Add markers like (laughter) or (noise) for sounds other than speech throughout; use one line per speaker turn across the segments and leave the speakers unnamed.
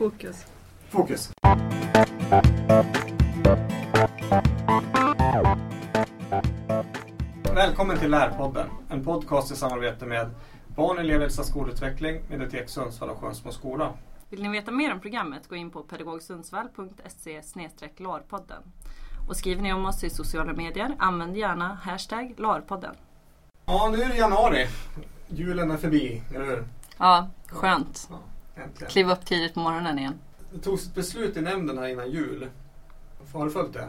Fokus.
Fokus. Välkommen till Lärpodden, en podcast i samarbete med Barn och elevhälsa skolutveckling, Mediatek Sundsvall och Sjönsmo skola.
Vill ni veta mer om programmet gå in på pedagogsundsvall.se larpodden. Och skriver ni om oss i sociala medier, använd gärna hashtag larpodden.
Ja, nu är det januari. Julen är förbi, eller hur?
Ja, skönt.
Ja, äntligen.
Kliva upp tidigt på morgonen igen.
Det togs ett beslut i nämnden här innan jul. Har du följt det?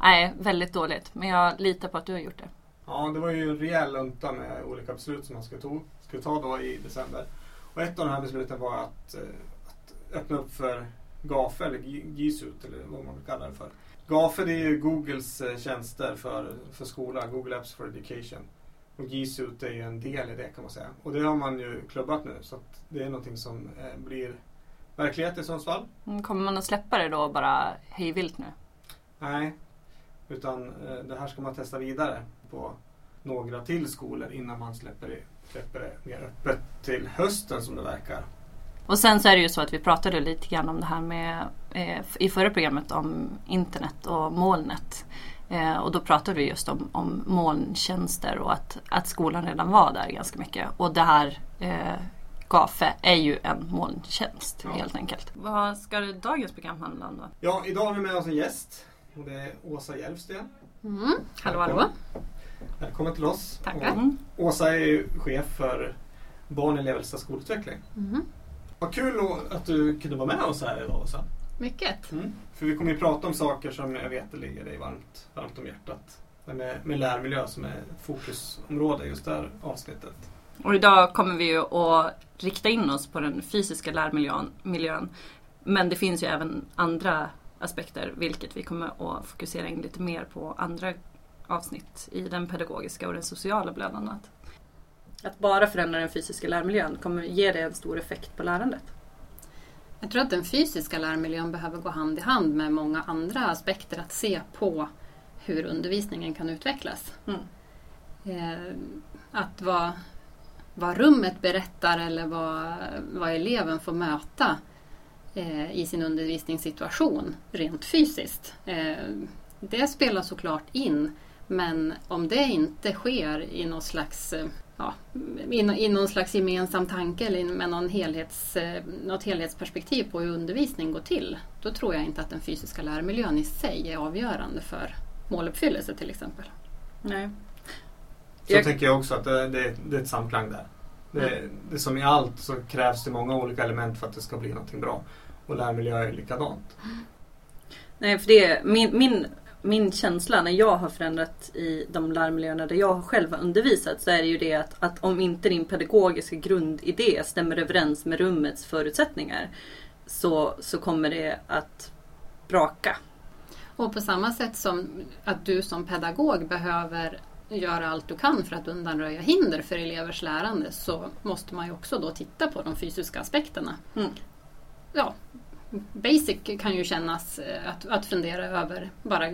Nej, väldigt dåligt. Men jag litar på att du har gjort det.
Ja, det var ju en rejäl lunta med olika beslut som man skulle ta, skulle ta då i december. Och ett av de här besluten var att, eh, att öppna upp för GAFE eller GISUT eller vad man vill kalla det för. GAFE det är ju Googles eh, tjänster för, för skola, Google Apps for Education. Och GISUT är ju en del i det kan man säga. Och det har man ju klubbat nu så det är någonting som eh, blir verklighet i Sundsvall.
Mm, Kommer man att släppa det då bara hejvilt nu?
Nej, utan eh, det här ska man testa vidare på några till skolor innan man släpper det, släpper det mer öppet till hösten som det verkar.
Och sen så är det ju så att vi pratade lite grann om det här med eh, i förra programmet om internet och molnet. Eh, och då pratade vi just om, om molntjänster och att, att skolan redan var där ganska mycket. Och det här eh, GAFE är ju en molntjänst
Ja.
helt enkelt. Vad ska dagens program handla om då?
Ja, idag har vi med oss en gäst och det är Åsa Hjelfsten.
Mm. Hallå hallå.
Välkommen. Till oss.
Tackar.
Och. Åsa är ju chef för Barn och elevhälsa skolutveckling.
Mm.
Vad kul att du kunde vara med oss här idag Åsa.
Mycket.
För vi kommer ju prata om saker som jag vet ligger dig varmt, varmt om hjärtat. Det med, med lärmiljö som är fokusområde just det här avsnittet.
Och idag kommer vi ju att rikta in oss på den fysiska lärmiljön. Miljön. Men det finns ju även andra aspekter, vilket vi kommer att fokusera in lite mer på andra avsnitt i den pedagogiska och den sociala bland annat. Att bara förändra den fysiska lärmiljön kommer ge det en stor effekt på lärandet.
Jag tror att den fysiska lärmiljön behöver gå hand i hand med många andra aspekter att se på hur undervisningen kan utvecklas.
Mm.
Eh, att vad, vad rummet berättar eller vad, vad eleven får möta eh, i sin undervisningssituation rent fysiskt. Eh, det spelar såklart in men om det inte sker i någon slags, ja, i, nå- i någon slags gemensam tanke eller med någon helhets, eh, något helhetsperspektiv på hur undervisning går till då tror jag inte att den fysiska lärmiljön i sig är avgörande för måluppfyllelse till exempel.
Nej.
Så
Jag-
tänker jag också att det, det, det är ett samklang där. Det, det som i allt så krävs det många olika element för att det ska bli någonting bra. Och lärmiljö är likadant.
Nej, för det min, min, min känsla när jag har förändrat i de lärmiljöerna där jag själv har undervisat så är det ju det att, att om inte din pedagogiska grundidé stämmer överens med rummets förutsättningar så, så kommer det att braka.
Och på samma sätt som att du som pedagog behöver göra allt du kan för att undanröja hinder för elevers lärande så måste man ju också då titta på de fysiska aspekterna.
Mm.
Ja, basic kan ju kännas eh, att, att fundera över bara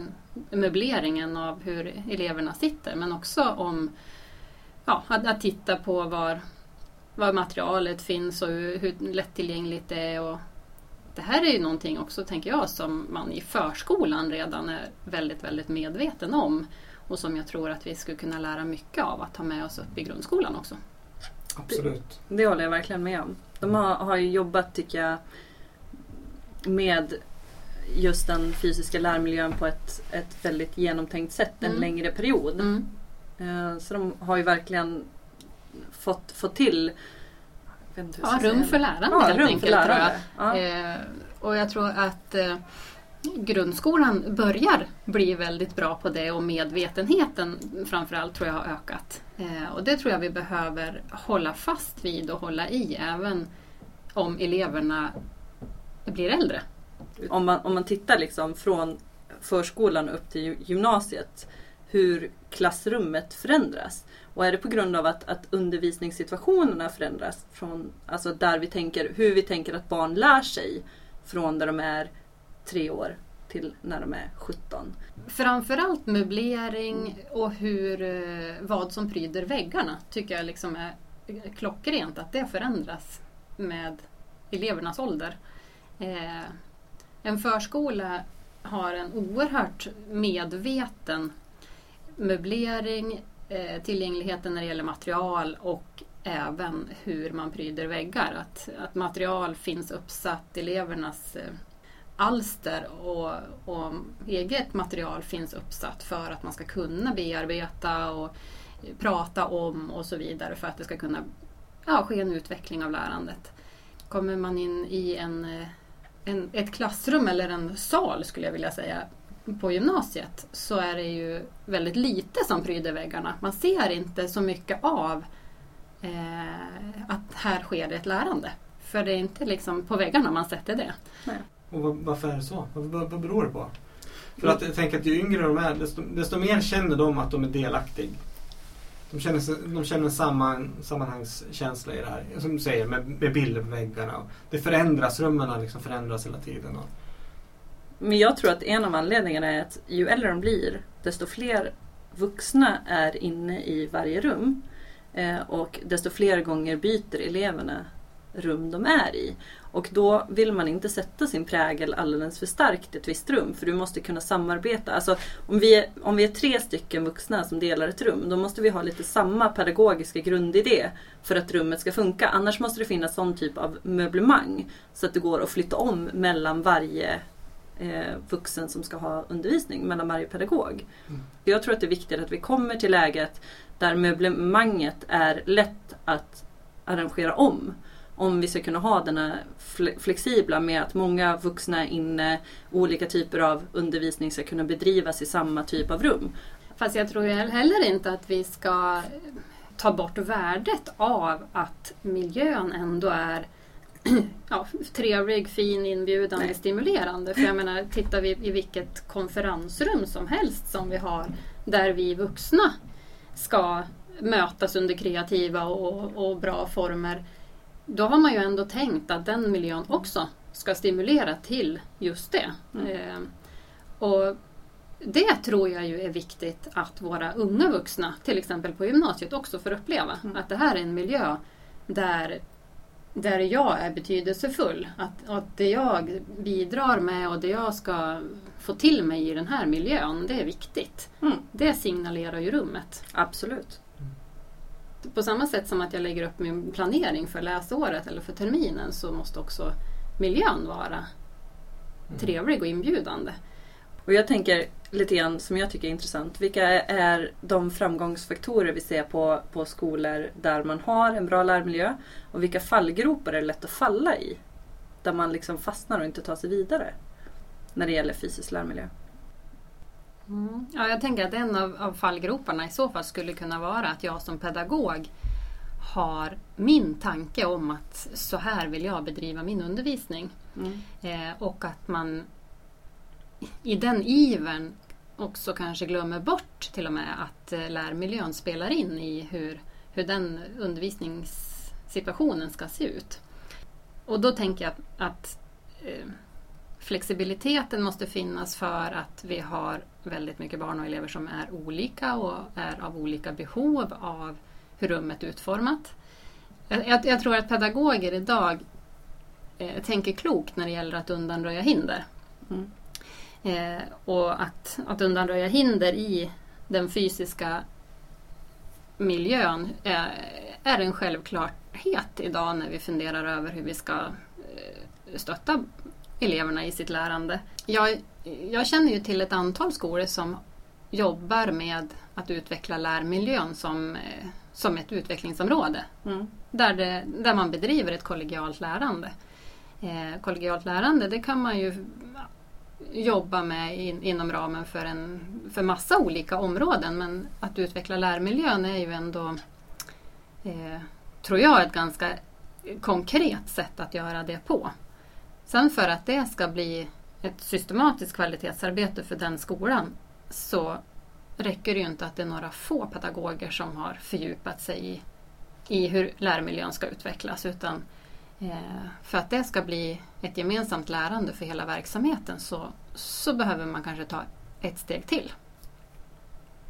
möbleringen av hur eleverna sitter men också om ja, att, att titta på var, var materialet finns och hur, hur lättillgängligt det är. Och det här är ju någonting också, tänker jag, som man i förskolan redan är väldigt, väldigt medveten om och som jag tror att vi skulle kunna lära mycket av att ta med oss upp i grundskolan också.
Absolut.
Det håller jag verkligen med om. De har, har ju jobbat, tycker jag, med just den fysiska lärmiljön på ett, ett väldigt genomtänkt sätt en
Mm.
längre period.
Mm.
Eh, Så de har ju verkligen fått, fått till
Ja, rum för lärande
ja,
helt
rum
enkelt.
för
tror jag.
lärande. Ja.
Eh, och jag tror att eh, grundskolan börjar bli väldigt bra på det och medvetenheten framförallt tror jag har ökat. Eh, och det tror jag vi behöver hålla fast vid och hålla i även om eleverna blir äldre.
Om, man, om man tittar liksom från förskolan upp till gy- gymnasiet hur klassrummet förändras. Och är det på grund av att, att undervisningssituationerna förändras från alltså där vi tänker, hur vi tänker att barn lär sig från där de är tre år till när de är 17.
Framförallt möblering och hur, eh, vad som pryder väggarna tycker jag liksom är klockrent att det förändras med elevernas ålder. Eh, en förskola har en oerhört medveten möblering, eh, tillgängligheten när det gäller material och även hur man pryder väggar. Att, att material finns uppsatt, elevernas eh, alster och, och eget material finns uppsatt för att man ska kunna bearbeta och prata om och så vidare för att det ska kunna ja, ske en utveckling av lärandet. Kommer man in i en, eh, en, ett klassrum eller en sal skulle jag vilja säga på gymnasiet så är det ju väldigt lite som pryder väggarna. Man ser inte så mycket av eh, att här sker ett lärande. För det är inte liksom på väggarna man sätter det.
Nej.
Och varför är det så? Vad, vad, vad beror det på? För att jag tänker att ju yngre de är desto, desto mer känner de att de är delaktiga. De känner, de känner en samman, sammanhangskänsla i det här. Som du säger med, med bilder på väggarna. Och det förändras, rummen liksom förändras hela tiden. Och,
Men jag tror att en av anledningarna är att ju äldre de blir desto fler vuxna är inne i varje rum. Eh, och desto fler gånger byter eleverna rum de är i. Och då vill man inte sätta sin prägel alldeles för starkt i ett visst rum för du måste kunna samarbeta. Alltså, om, vi är, om vi är tre stycken vuxna som delar ett rum då måste vi ha lite samma pedagogiska grundidé för att rummet ska funka. Annars måste det finnas sån typ av möblemang så att det går att flytta om mellan varje eh, vuxen som ska ha undervisning, mellan varje pedagog.
Mm.
Jag tror att det är viktigt att vi kommer till läget där möblemanget är lätt att arrangera om. Om vi ska kunna ha den här fle- flexibla med att många vuxna inne, olika typer av undervisning ska kunna bedrivas i samma typ av rum.
Fast jag tror heller inte att vi ska ta bort värdet av att miljön ändå är (clears throat) ja, trevlig, fin, inbjudande,
Nej.
stimulerande. För jag menar, tittar vi i vilket konferensrum som helst som vi har där vi vuxna ska mötas under kreativa och, och bra former. Då har man ju ändå tänkt att den miljön också ska stimulera till just det.
Mm.
Eh, och det tror jag ju är viktigt att våra unga vuxna, till exempel på gymnasiet, också får uppleva.
Mm.
Att det här är en miljö där, där jag är betydelsefull. Att, att det jag bidrar med och det jag ska få till mig i den här miljön, det är viktigt.
Mm.
Det signalerar ju rummet.
Absolut.
På samma sätt som att jag lägger upp min planering för läsåret eller för terminen så måste också miljön vara trevlig och inbjudande.
Och jag tänker lite grann som jag tycker är intressant. Vilka är de framgångsfaktorer vi ser på, på skolor där man har en bra lärmiljö? Och vilka fallgropar är det lätt att falla i? Där man liksom fastnar och inte tar sig vidare. När det gäller fysisk lärmiljö.
Mm. Ja, jag tänker att en av, av fallgroparna i så fall skulle kunna vara att jag som pedagog har min tanke om att så här vill jag bedriva min undervisning.
Mm.
Eh, och att man i den ivern också kanske glömmer bort till och med att eh, lärmiljön spelar in i hur, hur den undervisningssituationen ska se ut. Och då tänker jag att, att eh, flexibiliteten måste finnas för att vi har väldigt mycket barn och elever som är olika och är av olika behov av hur rummet är utformat. Jag, jag, tror att pedagoger idag eh, tänker klokt när det gäller att undanröja hinder.
Mm.
Eh, och att, att undanröja hinder i den fysiska miljön eh, är en självklarhet idag när vi funderar över hur vi ska eh, stötta eleverna i sitt lärande. Jag, jag känner ju till ett antal skolor som jobbar med att utveckla lärmiljön som, eh, som ett utvecklingsområde
Mm.
där, det, där man bedriver ett kollegialt lärande. Eh, kollegialt lärande det kan man ju jobba med in, inom ramen för, en, för massa olika områden men att utveckla lärmiljön är ju ändå, eh, tror jag, ett ganska konkret sätt att göra det på. Sen för att det ska bli ett systematiskt kvalitetsarbete för den skolan så räcker det ju inte att det är några få pedagoger som har fördjupat sig i, i hur lärmiljön ska utvecklas utan eh, för att det ska bli ett gemensamt lärande för hela verksamheten så, så behöver man kanske ta ett steg till.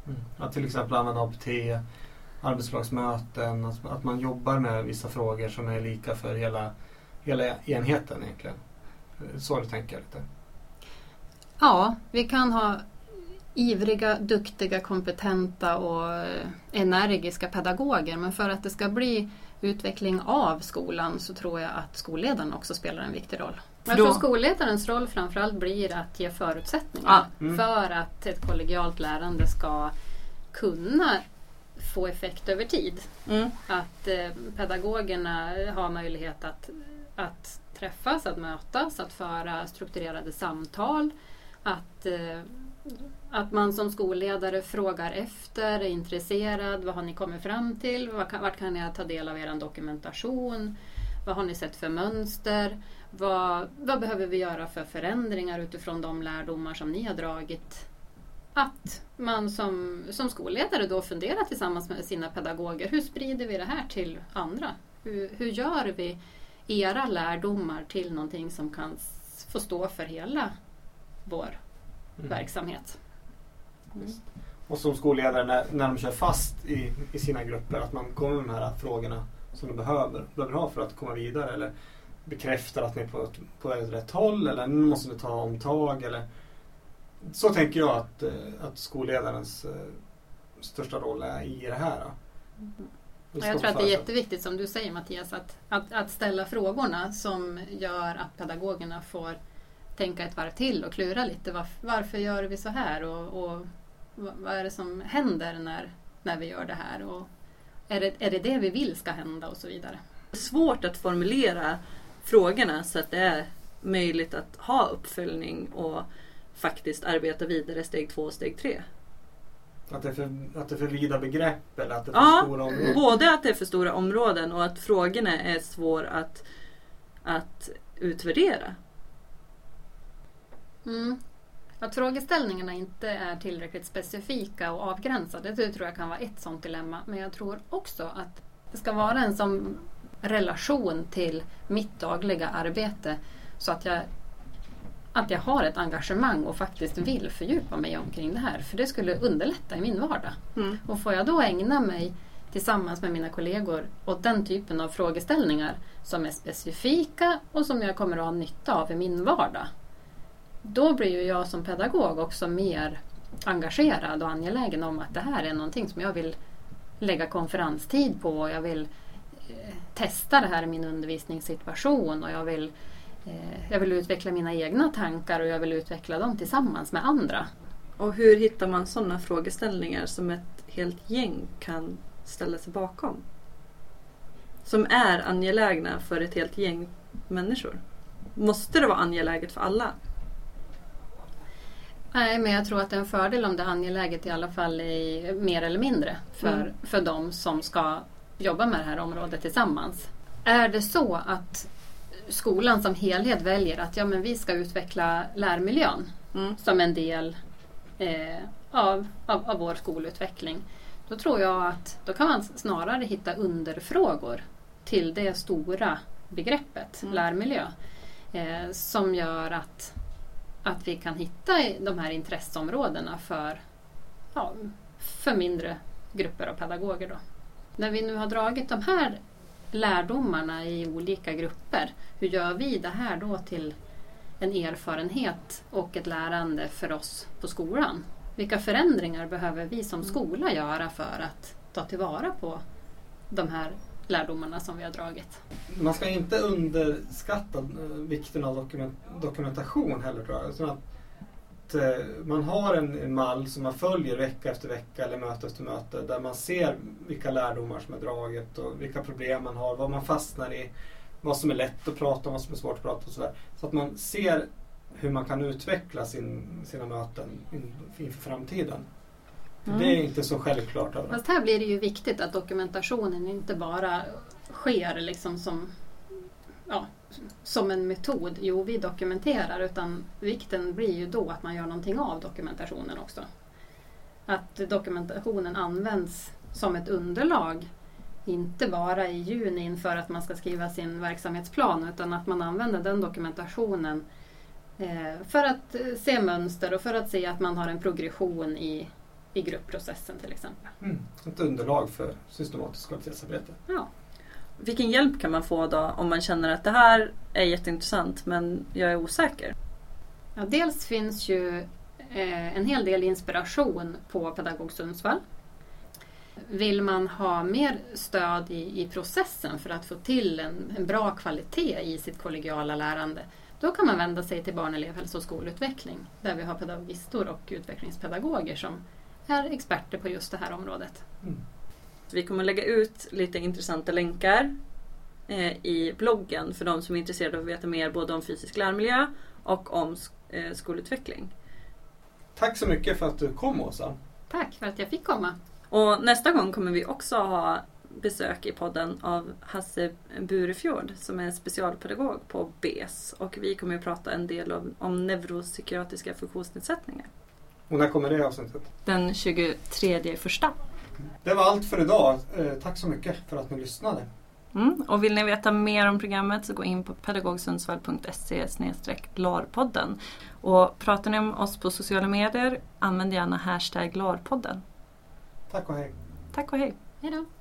Mm. Att till exempel använda APT, arbetslagsmöten, att, att man jobbar med vissa frågor som är lika för hela, hela enheten egentligen. Så du tänker lite?
Ja, vi kan ha ivriga, duktiga, kompetenta och eh, energiska pedagoger. Men för att det ska bli utveckling av skolan så tror jag att skolledaren också spelar en viktig roll. Jag tror skolledarens roll framförallt blir att ge förutsättningar
Ah,
mm.
för att ett kollegialt lärande ska kunna få effekt över tid.
Mm.
Att eh, pedagogerna har möjlighet att, att träffas, att mötas, att föra strukturerade samtal. Att, eh, att man som skolledare frågar efter, är intresserad, vad har ni kommit fram till? Vart kan, vart kan jag ta del av er dokumentation? Vad har ni sett för mönster? Vad, vad behöver vi göra för förändringar utifrån de lärdomar som ni har dragit? Att man som, som skolledare då funderar tillsammans med sina pedagoger. Hur sprider vi det här till andra? Hur, hur gör vi era lärdomar till någonting som kan få stå för hela vår
Mm.
verksamhet?
Visst. Och som skolledare när, när de kör fast i, i sina grupper att man kommer med de här frågorna som de behöver, behöver ha för att komma vidare eller bekräftar att ni är på, ett- på rätt håll eller nu måste ni ta omtag eller så tänker jag att, eh, att skolledarens eh, största roll är i det här. Det
Jag tror att det är jätteviktigt som du säger Mattias att, att, att ställa frågorna som gör att pedagogerna får tänka ett varv till och klura lite. Varför, varför gör vi så här och, och vad är det som händer när, när vi gör det här? Och är, det, är det det vi vill ska hända och så vidare.
svårt att formulera frågorna så att det är möjligt att ha uppföljning och faktiskt arbeta vidare steg två och steg tre.
Att det, för, att det är för vida begrepp eller att det är för
Ja,
stora områden.
både att det är för stora områden och att frågorna är svåra att, att utvärdera.
Mm. Att frågeställningarna inte är tillräckligt specifika och avgränsade, det tror jag kan vara ett sådant dilemma. Men jag tror också att det ska vara en sån relation till mitt dagliga arbete så att jag, att jag har ett engagemang och faktiskt vill fördjupa mig omkring det här. För det skulle underlätta i min vardag.
Mm.
Och får jag då ägna mig tillsammans med mina kollegor åt den typen av frågeställningar som är specifika och som jag kommer att ha nytta av i min vardag. Då blir ju jag som pedagog också mer engagerad och angelägen om att det här är någonting som jag vill lägga konferenstid på. och Jag vill eh, testa det här i min undervisningssituation och jag vill, jag vill utveckla mina egna tankar och jag vill utveckla dem tillsammans med andra.
Och hur hittar man sådana frågeställningar som ett helt gäng kan ställa sig bakom? Som är angelägna för ett helt gäng människor. Måste det vara angeläget för alla?
Nej, men jag tror att det är en fördel om det är angeläget i alla fall i mer eller mindre för,
Mm.
för de som ska jobba med det här området tillsammans. Är det så att skolan som helhet väljer att ja, men vi ska utveckla lärmiljön
Mm.
som en del eh, av, av, av vår skolutveckling. Då tror jag att då kan man snarare hitta underfrågor till det stora begreppet
Mm.
lärmiljö. Eh, som gör att, att vi kan hitta de här intresseområdena för, ja, för mindre grupper av pedagoger. Då. När vi nu har dragit de här lärdomarna i olika grupper, hur gör vi det här då till en erfarenhet och ett lärande för oss på skolan? Vilka förändringar behöver vi som skola göra för att ta tillvara på de här lärdomarna som vi har dragit?
Man ska inte underskatta eh, vikten av dokument, dokumentation heller tror jag. Att eh, man har en, en mall som man följer vecka efter vecka eller möte efter möte där man ser vilka lärdomar som är draget och vilka problem man har, vad man fastnar i, vad som är lätt att prata om, vad som är svårt att prata om och sådär. Så att man ser hur man kan utveckla sin, sina möten in, inför framtiden.
Mm.
Det är inte så självklart överallt.
Fast här blir det ju viktigt att dokumentationen inte bara sker liksom som, ja, som en metod. Jo, vi dokumenterar utan vikten blir ju då att man gör någonting av dokumentationen också. Att dokumentationen används som ett underlag inte bara i juni inför att man ska skriva sin verksamhetsplan utan att man använder den dokumentationen eh, för att eh, se mönster och för att se att man har en progression i, i gruppprocessen till exempel.
Mm. Ett underlag för systematiskt kvalitetsarbete.
Ja.
Vilken hjälp kan man få då om man känner att det här är jätteintressant men jag är osäker?
Ja, dels finns ju eh, en hel del inspiration på Pedagog Sundsvall. Vill man ha mer stöd i, i processen för att få till en, en bra kvalitet i sitt kollegiala lärande då kan man vända sig till barn, elevhälsa och skolutveckling där vi har pedagogistor och utvecklingspedagoger som är experter på just det här området.
Mm.
Vi kommer lägga ut lite intressanta länkar eh, i bloggen för de som är intresserade av att veta mer både om fysisk lärmiljö och om sk- eh, skolutveckling.
Tack så mycket för att du kom Åsa.
Tack för att jag fick komma.
Och nästa gång kommer vi också ha besök i podden av Hasse Burefjord som är specialpedagog på BES och vi kommer att prata en del om, om neuropsykiatriska funktionsnedsättningar.
Och när kommer det avsnittet?
Den 23 första.
Det var allt för idag. Eh, tack så mycket för att ni lyssnade.
Mm. Och vill ni veta mer om programmet så gå in på pedagogsundsvall.se larpodden. Och pratar ni om oss på sociala medier, använd gärna hashtag larpodden.
Tack och hej.
Tack och hej!
Hej då!